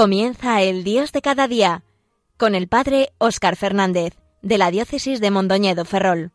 Comienza el Dios de cada día con el Padre Óscar Fernández de la Diócesis de Mondoñedo Ferrol.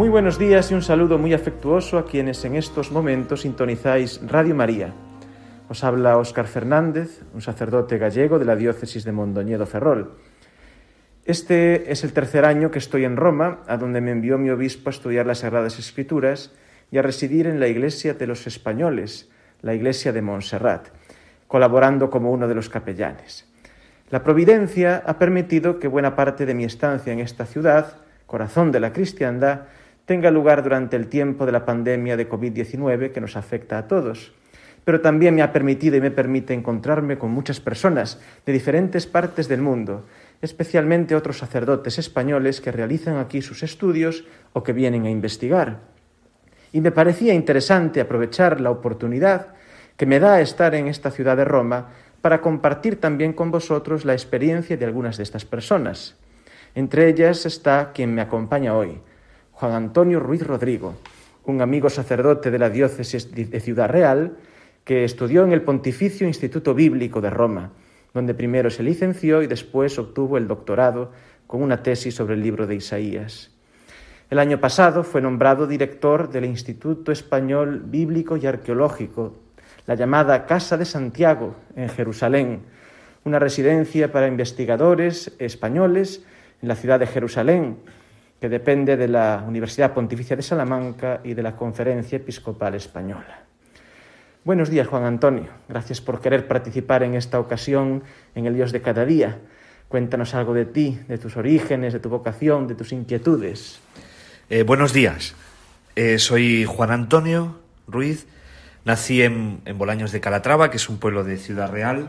Muy buenos días y un saludo muy afectuoso a quienes en estos momentos sintonizáis Radio María. Os habla Óscar Fernández, un sacerdote gallego de la diócesis de Mondoñedo Ferrol. Este es el tercer año que estoy en Roma, a donde me envió mi obispo a estudiar las Sagradas Escrituras y a residir en la Iglesia de los Españoles, la Iglesia de Montserrat, colaborando como uno de los capellanes. La providencia ha permitido que buena parte de mi estancia en esta ciudad, corazón de la cristiandad, tenga lugar durante el tiempo de la pandemia de COVID-19 que nos afecta a todos. Pero también me ha permitido y me permite encontrarme con muchas personas de diferentes partes del mundo, especialmente otros sacerdotes españoles que realizan aquí sus estudios o que vienen a investigar. Y me parecía interesante aprovechar la oportunidad que me da estar en esta ciudad de Roma para compartir también con vosotros la experiencia de algunas de estas personas. Entre ellas está quien me acompaña hoy, Juan Antonio Ruiz Rodrigo, un amigo sacerdote de la diócesis de Ciudad Real que estudió en el Pontificio Instituto Bíblico de Roma, donde primero se licenció y después obtuvo el doctorado con una tesis sobre el libro de Isaías. El año pasado fue nombrado director del Instituto Español Bíblico y Arqueológico, la llamada Casa de Santiago, en Jerusalén, una residencia para investigadores españoles en la ciudad de Jerusalén, que depende de la Universidad Pontificia de Salamanca y de la Conferencia Episcopal Española. Buenos días, Juan Antonio. Gracias por querer participar en esta ocasión en el Dios de cada día. Cuéntanos algo de ti, de tus orígenes, de tu vocación, de tus inquietudes. Eh, buenos días. Eh, soy Juan Antonio Ruiz. Nací en, en, Bolaños de Calatrava, que es un pueblo de Ciudad Real,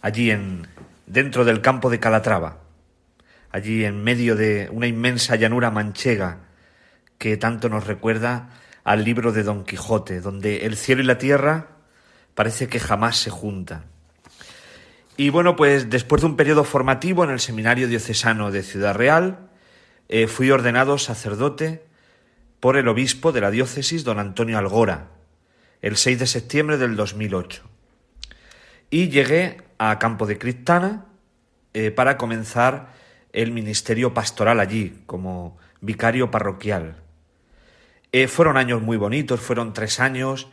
allí en, dentro del campo de Calatrava allí en medio de una inmensa llanura manchega que tanto nos recuerda al libro de Don Quijote, donde el cielo y la tierra parece que jamás se juntan. Y bueno, pues después de un periodo formativo en el Seminario Diocesano de Ciudad Real, eh, fui ordenado sacerdote por el obispo de la diócesis, don Antonio Algora, el 6 de septiembre del 2008. Y llegué a Campo de Cristana eh, para comenzar el ministerio pastoral allí, como vicario parroquial. Eh, fueron años muy bonitos, fueron tres años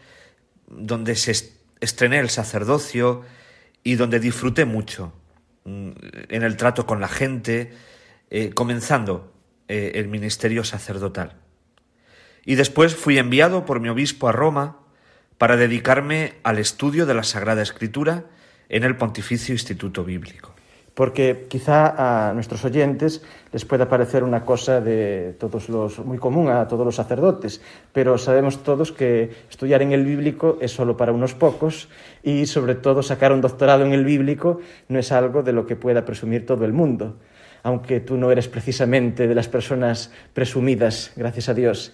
donde se estrené el sacerdocio y donde disfruté mucho mm, en el trato con la gente, eh, comenzando eh, el ministerio sacerdotal. Y después fui enviado por mi obispo a Roma para dedicarme al estudio de la Sagrada Escritura en el Pontificio Instituto Bíblico porque quizá a nuestros oyentes les pueda parecer una cosa de todos los muy común a todos los sacerdotes, pero sabemos todos que estudiar en el bíblico es solo para unos pocos y sobre todo sacar un doctorado en el bíblico no es algo de lo que pueda presumir todo el mundo, aunque tú no eres precisamente de las personas presumidas, gracias a Dios.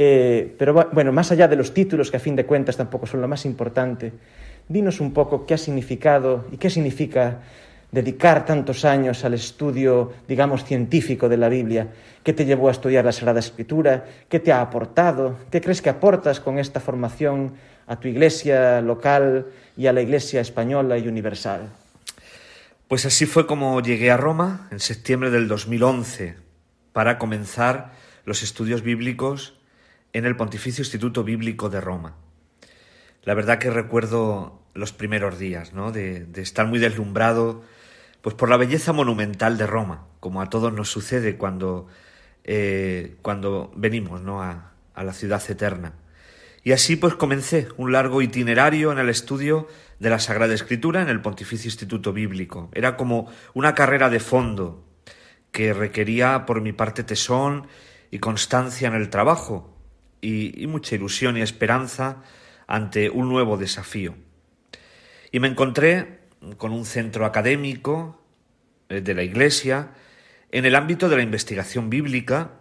Eh, pero bueno, más allá de los títulos, que a fin de cuentas tampoco son lo más importante, dinos un poco qué ha significado y qué significa dedicar tantos años al estudio, digamos, científico de la Biblia? ¿Qué te llevó a estudiar la Sagrada Escritura? ¿Qué te ha aportado? ¿Qué crees que aportas con esta formación a tu iglesia local y a la iglesia española y universal? Pues así fue como llegué a Roma en septiembre del 2011 para comenzar los estudios bíblicos en el Pontificio Instituto Bíblico de Roma. La verdad que recuerdo los primeros días, ¿no? De, de estar muy deslumbrado pues por la belleza monumental de Roma, como a todos nos sucede cuando, eh, cuando venimos ¿no? a, a la ciudad eterna. Y así pues comencé un largo itinerario en el estudio de la Sagrada Escritura en el Pontificio Instituto Bíblico. Era como una carrera de fondo que requería por mi parte tesón y constancia en el trabajo y, y mucha ilusión y esperanza ante un nuevo desafío. Y me encontré con un centro académico eh, de la Iglesia en el ámbito de la investigación bíblica,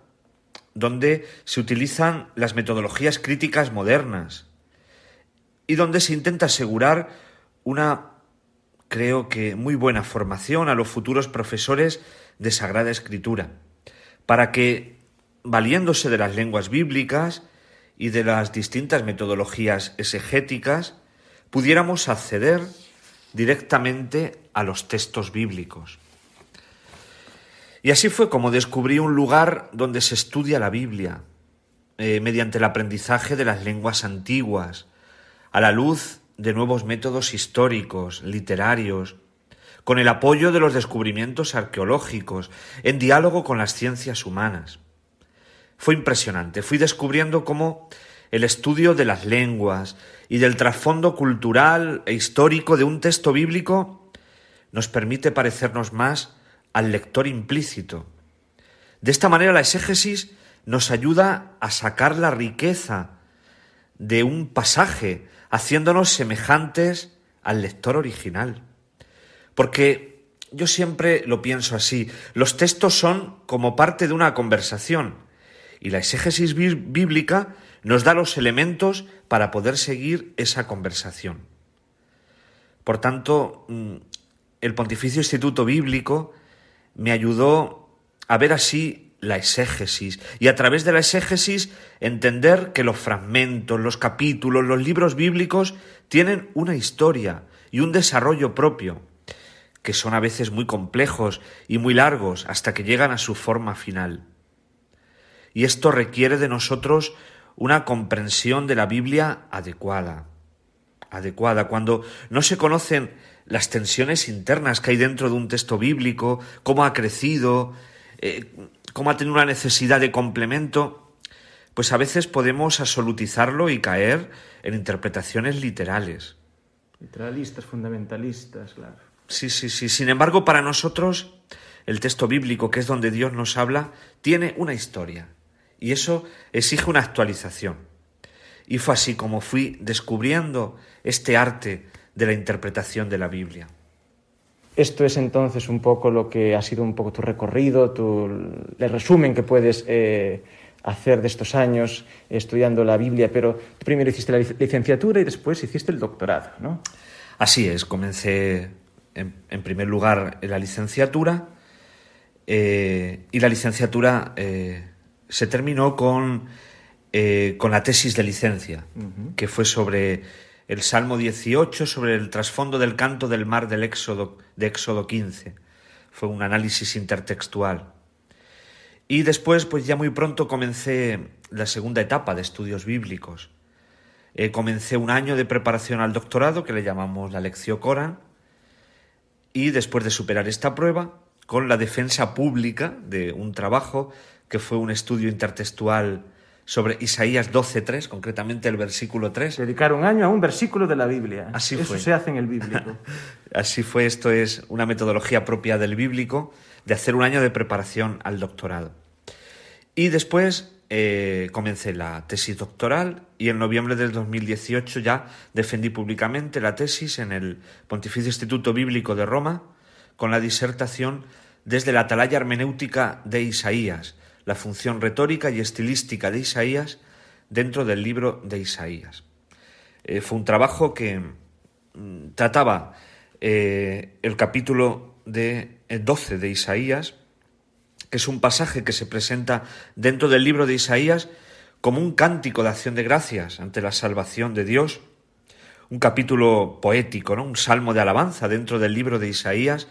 donde se utilizan las metodologías críticas modernas y donde se intenta asegurar una, creo que, muy buena formación a los futuros profesores de Sagrada Escritura, para que, valiéndose de las lenguas bíblicas y de las distintas metodologías exegéticas, pudiéramos acceder directamente a los textos bíblicos. Y así fue como descubrí un lugar donde se estudia la Biblia, eh, mediante el aprendizaje de las lenguas antiguas, a la luz de nuevos métodos históricos, literarios, con el apoyo de los descubrimientos arqueológicos, en diálogo con las ciencias humanas. Fue impresionante, fui descubriendo cómo el estudio de las lenguas y del trasfondo cultural e histórico de un texto bíblico nos permite parecernos más al lector implícito. De esta manera la exégesis nos ayuda a sacar la riqueza de un pasaje, haciéndonos semejantes al lector original. Porque yo siempre lo pienso así, los textos son como parte de una conversación y la exégesis bíblica nos da los elementos para poder seguir esa conversación. Por tanto, mm, el Pontificio Instituto Bíblico me ayudó a ver así la exégesis y a través de la exégesis entender que los fragmentos, los capítulos, los libros bíblicos tienen una historia y un desarrollo propio, que son a veces muy complejos y muy largos hasta que llegan a su forma final. Y esto requiere de nosotros una comprensión de la Biblia adecuada, adecuada, cuando no se conocen las tensiones internas que hay dentro de un texto bíblico, cómo ha crecido, eh, cómo ha tenido una necesidad de complemento, pues a veces podemos absolutizarlo y caer en interpretaciones literales. Literalistas, fundamentalistas, claro. Sí, sí, sí. Sin embargo, para nosotros, el texto bíblico, que es donde Dios nos habla, tiene una historia. Y eso exige una actualización. Y fue así como fui descubriendo este arte de la interpretación de la Biblia. Esto es entonces un poco lo que ha sido un poco tu recorrido, tu, el resumen que puedes eh, hacer de estos años estudiando la Biblia, pero primero hiciste la licenciatura y después hiciste el doctorado, ¿no? Así es, comencé en, primer lugar en la licenciatura eh, y la licenciatura eh, se terminó con, con la tesis de licencia, que fue sobre el Salmo 18 sobre el trasfondo del canto del mar del Éxodo, de Éxodo 15. Fue un análisis intertextual. Y después, pues ya muy pronto comencé la segunda etapa de estudios bíblicos. Eh, comencé un año de preparación al doctorado, que le llamamos la lección Corán, y después de superar esta prueba, con la defensa pública de un trabajo que fue un estudio intertextual sobre Isaías 12.3, concretamente el versículo 3. Dedicar un año a un versículo de la Biblia. Así Eso se hace en el bíblico. Así fue, esto es una metodología propia del bíblico, de hacer un año de preparación al doctorado. Y después eh, comencé la tesis doctoral y en noviembre del 2018 ya defendí públicamente la tesis en el Pontificio Instituto Bíblico de Roma con la disertación desde la atalaya hermenéutica de Isaías, la función retórica y estilística de Isaías dentro del libro de Isaías. Eh, fue un trabajo que mm, trataba eh, el capítulo de, 12 eh, de Isaías, que es un pasaje que se presenta dentro del libro de Isaías como un cántico de acción de gracias ante la salvación de Dios, un capítulo poético, ¿no? un salmo de alabanza dentro del libro de Isaías,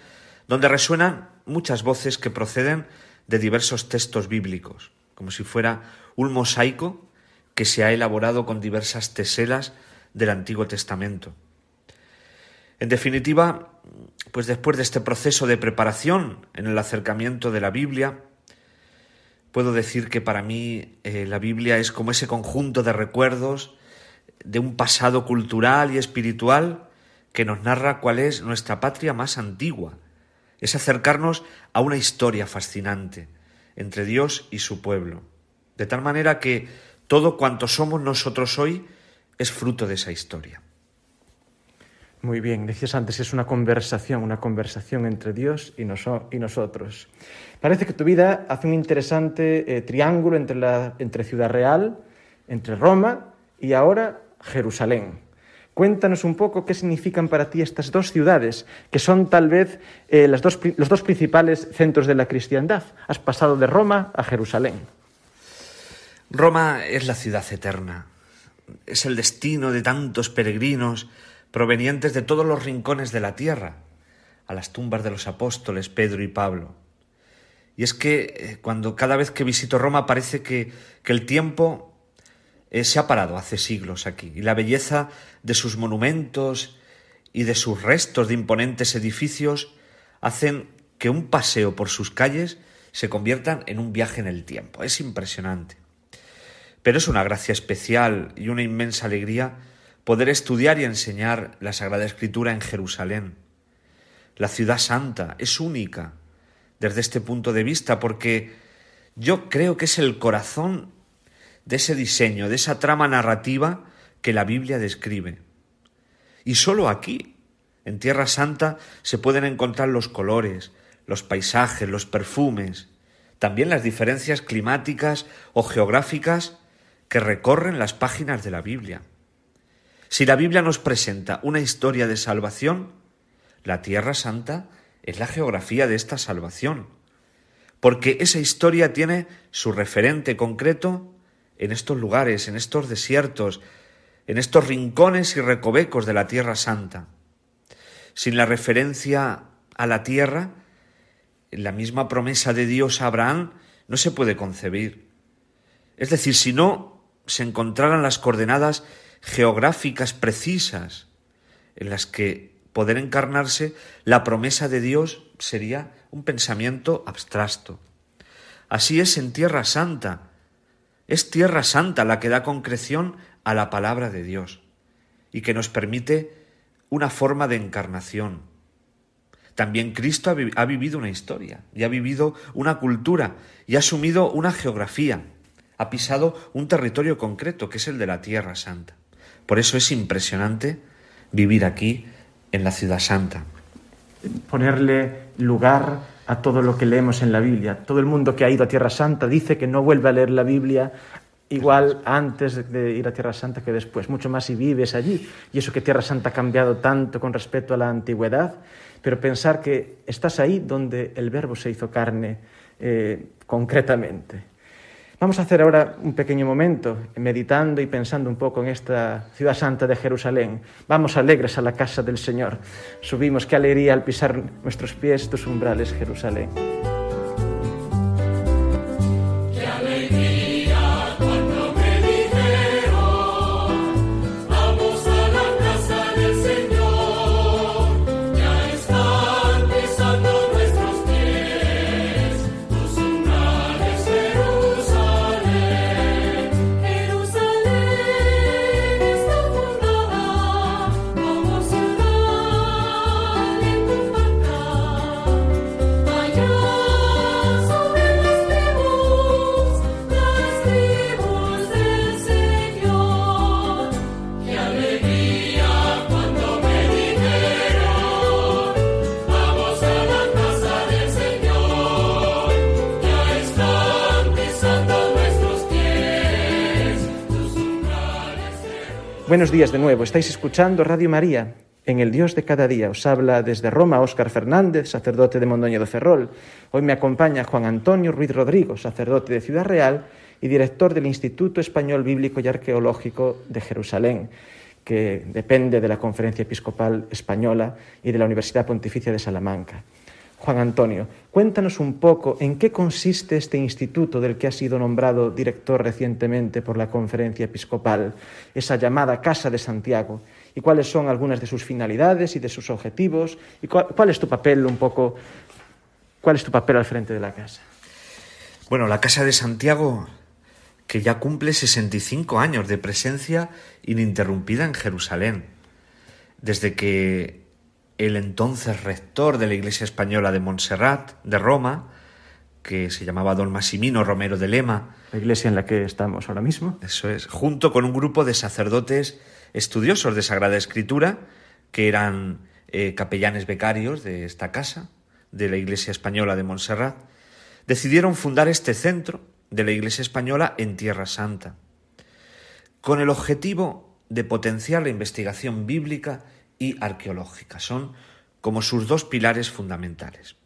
donde resuenan muchas voces que proceden de diversos textos bíblicos, como si fuera un mosaico que se ha elaborado con diversas teselas del Antiguo Testamento. En definitiva, pues después de este proceso de preparación en el acercamiento de la Biblia, puedo decir que para mí eh, la Biblia es como ese conjunto de recuerdos de un pasado cultural y espiritual que nos narra cuál es nuestra patria más antigua, es acercarnos a una historia fascinante entre Dios y su pueblo, de tal manera que todo cuanto somos nosotros hoy es fruto de esa historia. Muy bien, decías antes es una conversación, una conversación entre Dios y, y nosotros. Parece que tu vida hace un interesante eh, triángulo entre, la, entre Ciudad Real, entre Roma y ahora Jerusalén. Cuéntanos un poco qué significan para ti estas dos ciudades, que son tal vez eh, las dos, los dos principales centros de la cristiandad. Has pasado de Roma a Jerusalén. Roma es la ciudad eterna, es el destino de tantos peregrinos provenientes de todos los rincones de la tierra, a las tumbas de los apóstoles Pedro y Pablo. Y es que eh, cuando cada vez que visito Roma parece que, que el tiempo eh, se ha parado hace siglos aquí, y la belleza de sus monumentos y de sus restos de imponentes edificios hacen que un paseo por sus calles se conviertan en un viaje en el tiempo. Es impresionante. Pero es una gracia especial y una inmensa alegría poder estudiar y enseñar la Sagrada Escritura en Jerusalén. La ciudad santa es única desde este punto de vista porque yo creo que es el corazón de ese diseño, de esa trama narrativa que la Biblia describe. Y solo aquí, en Tierra Santa, se pueden encontrar los colores, los paisajes, los perfumes, también las diferencias climáticas o geográficas que recorren las páginas de la Biblia. Si la Biblia nos presenta una historia de salvación, la Tierra Santa es la geografía de esta salvación, porque esa historia tiene su referente concreto en estos lugares, en estos desiertos, en estos rincones y recovecos de la Tierra Santa. Sin la referencia a la tierra, la misma promesa de Dios a Abraham no se puede concebir. Es decir, si no se encontraran las coordenadas geográficas precisas en las que poder encarnarse la promesa de Dios sería un pensamiento abstracto. Así es en Tierra Santa. Es Tierra Santa la que da concreción a la palabra de Dios y que nos permite una forma de encarnación. También Cristo ha, vivido una historia y ha vivido una cultura y ha asumido una geografía ha pisado un territorio concreto, que es el de la Tierra Santa. Por eso es impresionante vivir aquí, en la Ciudad Santa. Ponerle lugar a todo lo que leemos en la Biblia. Todo el mundo que ha ido a Tierra Santa dice que no vuelve a leer la Biblia igual antes de ir a Tierra Santa que después, mucho más si vives allí. Y eso que Tierra Santa ha cambiado tanto con respecto a la antigüedad, pero pensar que estás ahí donde el verbo se hizo carne eh, concretamente. Vamos a hacer ahora un pequeño momento meditando y pensando un poco en esta ciudad santa de Jerusalén. Vamos alegres a la casa del Señor. Subimos, qué alegría al pisar nuestros pies tus umbrales, Jerusalén. Buenos días de nuevo. Estáis escuchando Radio María en el Dios de cada día. Os habla desde Roma Óscar Fernández, sacerdote de Mondoñedo Ferrol. Hoy me acompaña Juan Antonio Ruiz Rodrigo, sacerdote de Ciudad Real y director del Instituto Español Bíblico y Arqueológico de Jerusalén, que depende de la Conferencia Episcopal Española y de la Universidad Pontificia de Salamanca. Juan Antonio, cuéntanos un poco en qué consiste este instituto del que ha sido nombrado director recientemente por la Conferencia Episcopal, esa llamada Casa de Santiago, y cuáles son algunas de sus finalidades y de sus objetivos, y cuál, es tu papel un poco, cuál es tu papel al frente de la casa. Bueno, la Casa de Santiago, que ya cumple 65 años de presencia ininterrumpida en Jerusalén, desde que el entonces rector de la Iglesia Española de Montserrat, de Roma, que se llamaba don Massimino Romero de Lema. La iglesia en la que estamos ahora mismo. Eso es, junto con un grupo de sacerdotes estudiosos de Sagrada Escritura, que eran eh, capellanes becarios de esta casa, de la Iglesia Española de Montserrat, decidieron fundar este centro de la Iglesia Española en Tierra Santa, con el objetivo de potenciar la investigación bíblica y arqueológica. Son como sus dos pilares fundamentales.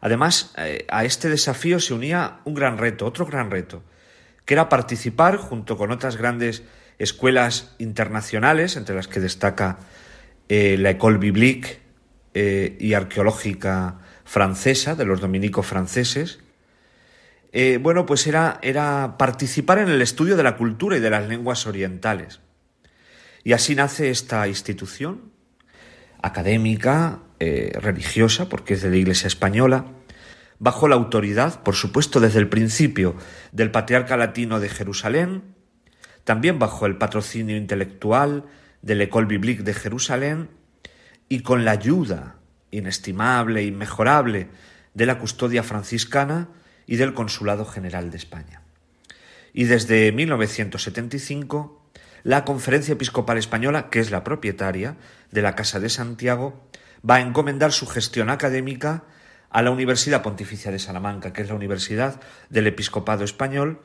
Además, eh, a este desafío se unía un gran reto, otro gran reto, que era participar, junto con otras grandes escuelas internacionales, entre las que destaca eh, la École Biblique eh, y Arqueológica Francesa, de los dominicos franceses, bueno, pues era, era participar en el estudio de la cultura y de las lenguas orientales. Y así nace esta institución académica, eh, religiosa, porque es de la Iglesia española, bajo la autoridad, por supuesto, desde el principio del Patriarca Latino de Jerusalén, también bajo el patrocinio intelectual del École Biblique de Jerusalén y con la ayuda inestimable inmejorable de la custodia franciscana y del Consulado General de España. Y desde 1975, la Conferencia Episcopal Española, que es la propietaria de la Casa de Santiago, va a encomendar su gestión académica a la Universidad Pontificia de Salamanca, que es la Universidad del Episcopado Español,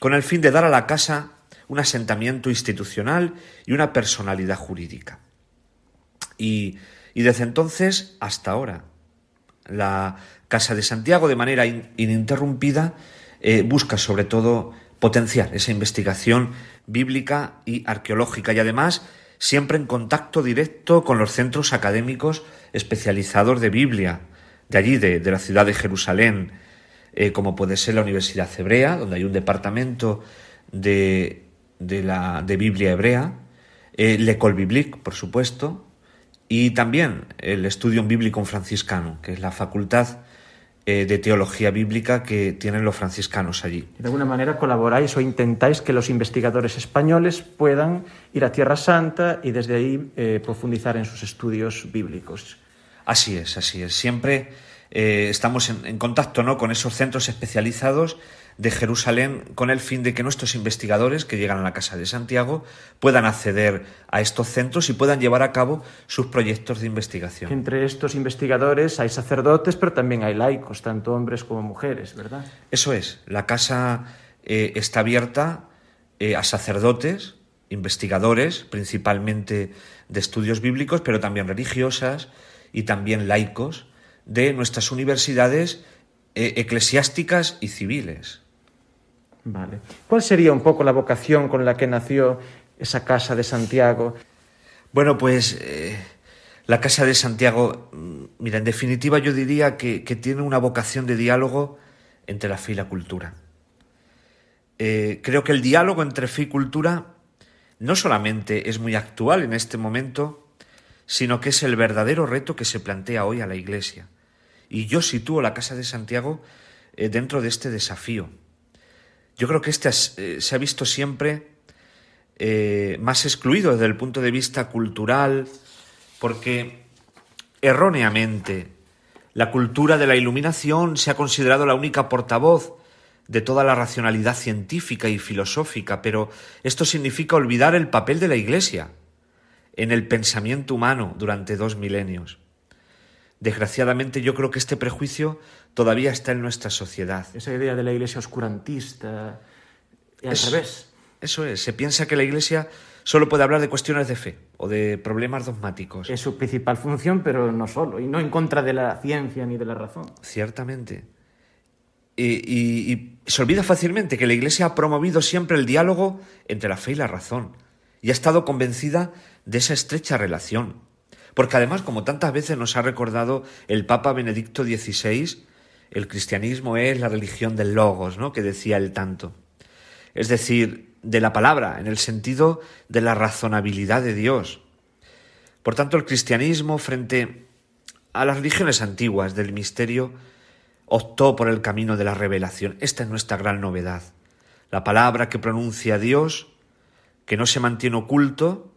con el fin de dar a la Casa un asentamiento institucional y una personalidad jurídica. Y, desde entonces hasta ahora, la Casa de Santiago, de manera ininterrumpida, eh, busca sobre todo potenciar esa investigación bíblica y arqueológica y además siempre en contacto directo con los centros académicos especializados de Biblia, de allí, de, la ciudad de Jerusalén, eh, como puede ser la Universidad Hebrea, donde hay un departamento de, la, de Biblia hebrea, eh, l'École Biblique, por supuesto, y también el Estudium Biblicum Franciscano, que es la facultad eh, de teología bíblica que tienen los franciscanos allí. De alguna manera colaboráis o intentáis que los investigadores españoles puedan ir a Tierra Santa y desde ahí eh, profundizar en sus estudios bíblicos. Así es, así es. Siempre eh, estamos en, en, contacto ¿no? con esos centros especializados de Jerusalén con el fin de que nuestros investigadores que llegan a la Casa de Santiago puedan acceder a estos centros y puedan llevar a cabo sus proyectos de investigación. Entre estos investigadores hay sacerdotes, pero también hay laicos, tanto hombres como mujeres, ¿verdad? Eso es. La Casa eh, está abierta eh, a sacerdotes, investigadores, principalmente de estudios bíblicos, pero también religiosas y también laicos de nuestras universidades eh, eclesiásticas y civiles. Vale. ¿Cuál sería un poco la vocación con la que nació esa Casa de Santiago? Bueno, pues eh, la Casa de Santiago, mm, mira, en definitiva yo diría que, tiene una vocación de diálogo entre la fe y la cultura. Eh, creo que el diálogo entre fe y cultura no solamente es muy actual en este momento, sino que es el verdadero reto que se plantea hoy a la Iglesia. Y yo sitúo la Casa de Santiago eh, dentro de este desafío. Yo creo que este eh, se ha visto siempre eh, más excluido desde el punto de vista cultural, porque erróneamente la cultura de la iluminación se ha considerado la única portavoz de toda la racionalidad científica y filosófica, pero esto significa olvidar el papel de la Iglesia en el pensamiento humano durante dos milenios. Desgraciadamente yo creo que este prejuicio todavía está en nuestra sociedad. Esa idea de la iglesia oscurantista, y al revés. Eso es, se piensa que la iglesia solo puede hablar de cuestiones de fe o de problemas dogmáticos. Es su principal función, pero no solo, y no en contra de la ciencia ni de la razón. Ciertamente. Y, y se olvida fácilmente que la iglesia ha promovido siempre el diálogo entre la fe y la razón, y ha estado convencida de esa estrecha relación. Porque además, como tantas veces nos ha recordado el Papa Benedicto XVI, el cristianismo es la religión del logos, ¿no? que decía él tanto. Es decir, de la palabra, en el sentido de la razonabilidad de Dios. Por tanto, el cristianismo, frente a las religiones antiguas del misterio, optó por el camino de la revelación. Esta es nuestra gran novedad. La palabra que pronuncia Dios, que no se mantiene oculto,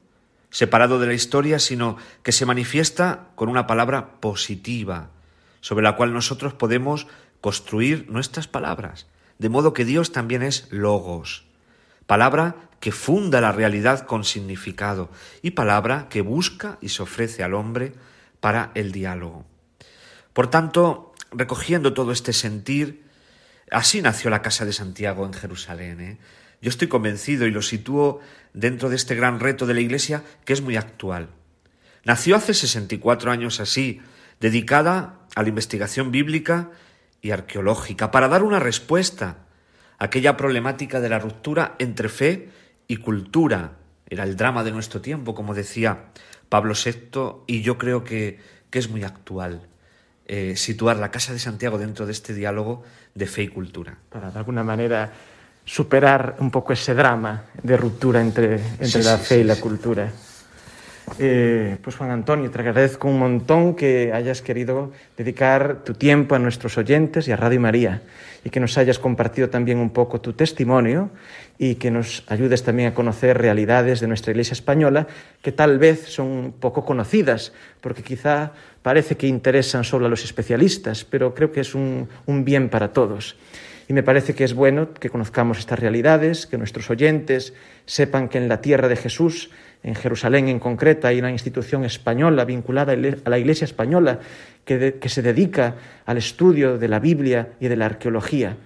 separado de la historia, sino que se manifiesta con una palabra positiva, sobre la cual nosotros podemos construir nuestras palabras. De modo que Dios también es logos, palabra que funda la realidad con significado y palabra que busca y se ofrece al hombre para el diálogo. Por tanto, recogiendo todo este sentir, así nació la Casa de Santiago en Jerusalén. ¿eh? Yo estoy convencido y lo sitúo dentro de este gran reto de la Iglesia que es muy actual. Nació hace 64 años así, dedicada a la investigación bíblica y arqueológica, para dar una respuesta a aquella problemática de la ruptura entre fe y cultura. Era el drama de nuestro tiempo, como decía Pablo VI, y yo creo que, que es muy actual. Eh, situar la Casa de Santiago dentro de este diálogo de fe y cultura. Para de alguna manera superar un poco ese drama de ruptura entre, entre sí, la sí, fe sí, y la cultura. Eh, pues Juan Antonio, te agradezco un montón que hayas querido dedicar tu tiempo a nuestros oyentes y a Radio María y que nos hayas compartido también un poco tu testimonio y que nos ayudes también a conocer realidades de nuestra Iglesia española que tal vez son poco conocidas porque quizá parece que interesan solo a los especialistas, pero creo que es un, un bien para todos. Y me parece que es bueno que conozcamos estas realidades, que nuestros oyentes sepan que en la tierra de Jesús, en Jerusalén en concreto, hay una institución española vinculada a la Iglesia española que, que se dedica al estudio de la Biblia y de la arqueología.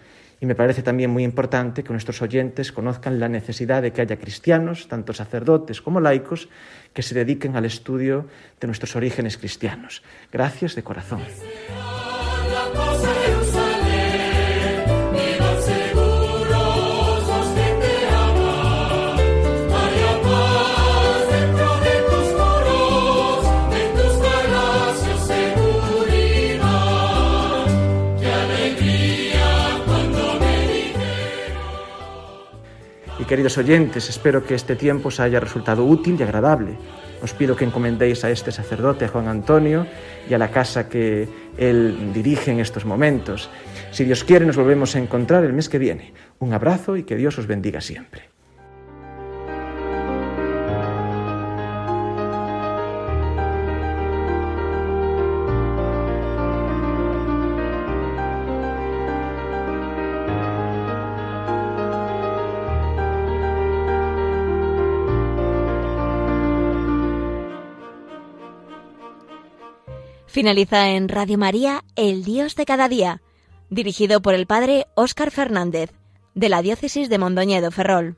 Y me parece también muy importante que nuestros oyentes conozcan la necesidad de que haya cristianos, tanto sacerdotes como laicos, que se dediquen al estudio de nuestros orígenes cristianos. Gracias de corazón. Queridos oyentes, espero que este tiempo os haya resultado útil y agradable. Os pido que encomendéis a este sacerdote, a Juan Antonio, y a la casa que él dirige en estos momentos. Si Dios quiere, nos volvemos a encontrar el mes que viene. Un abrazo y que Dios os bendiga siempre. Finaliza en Radio María El Dios de cada día, dirigido por el padre Óscar Fernández, de la diócesis de Mondoñedo Ferrol.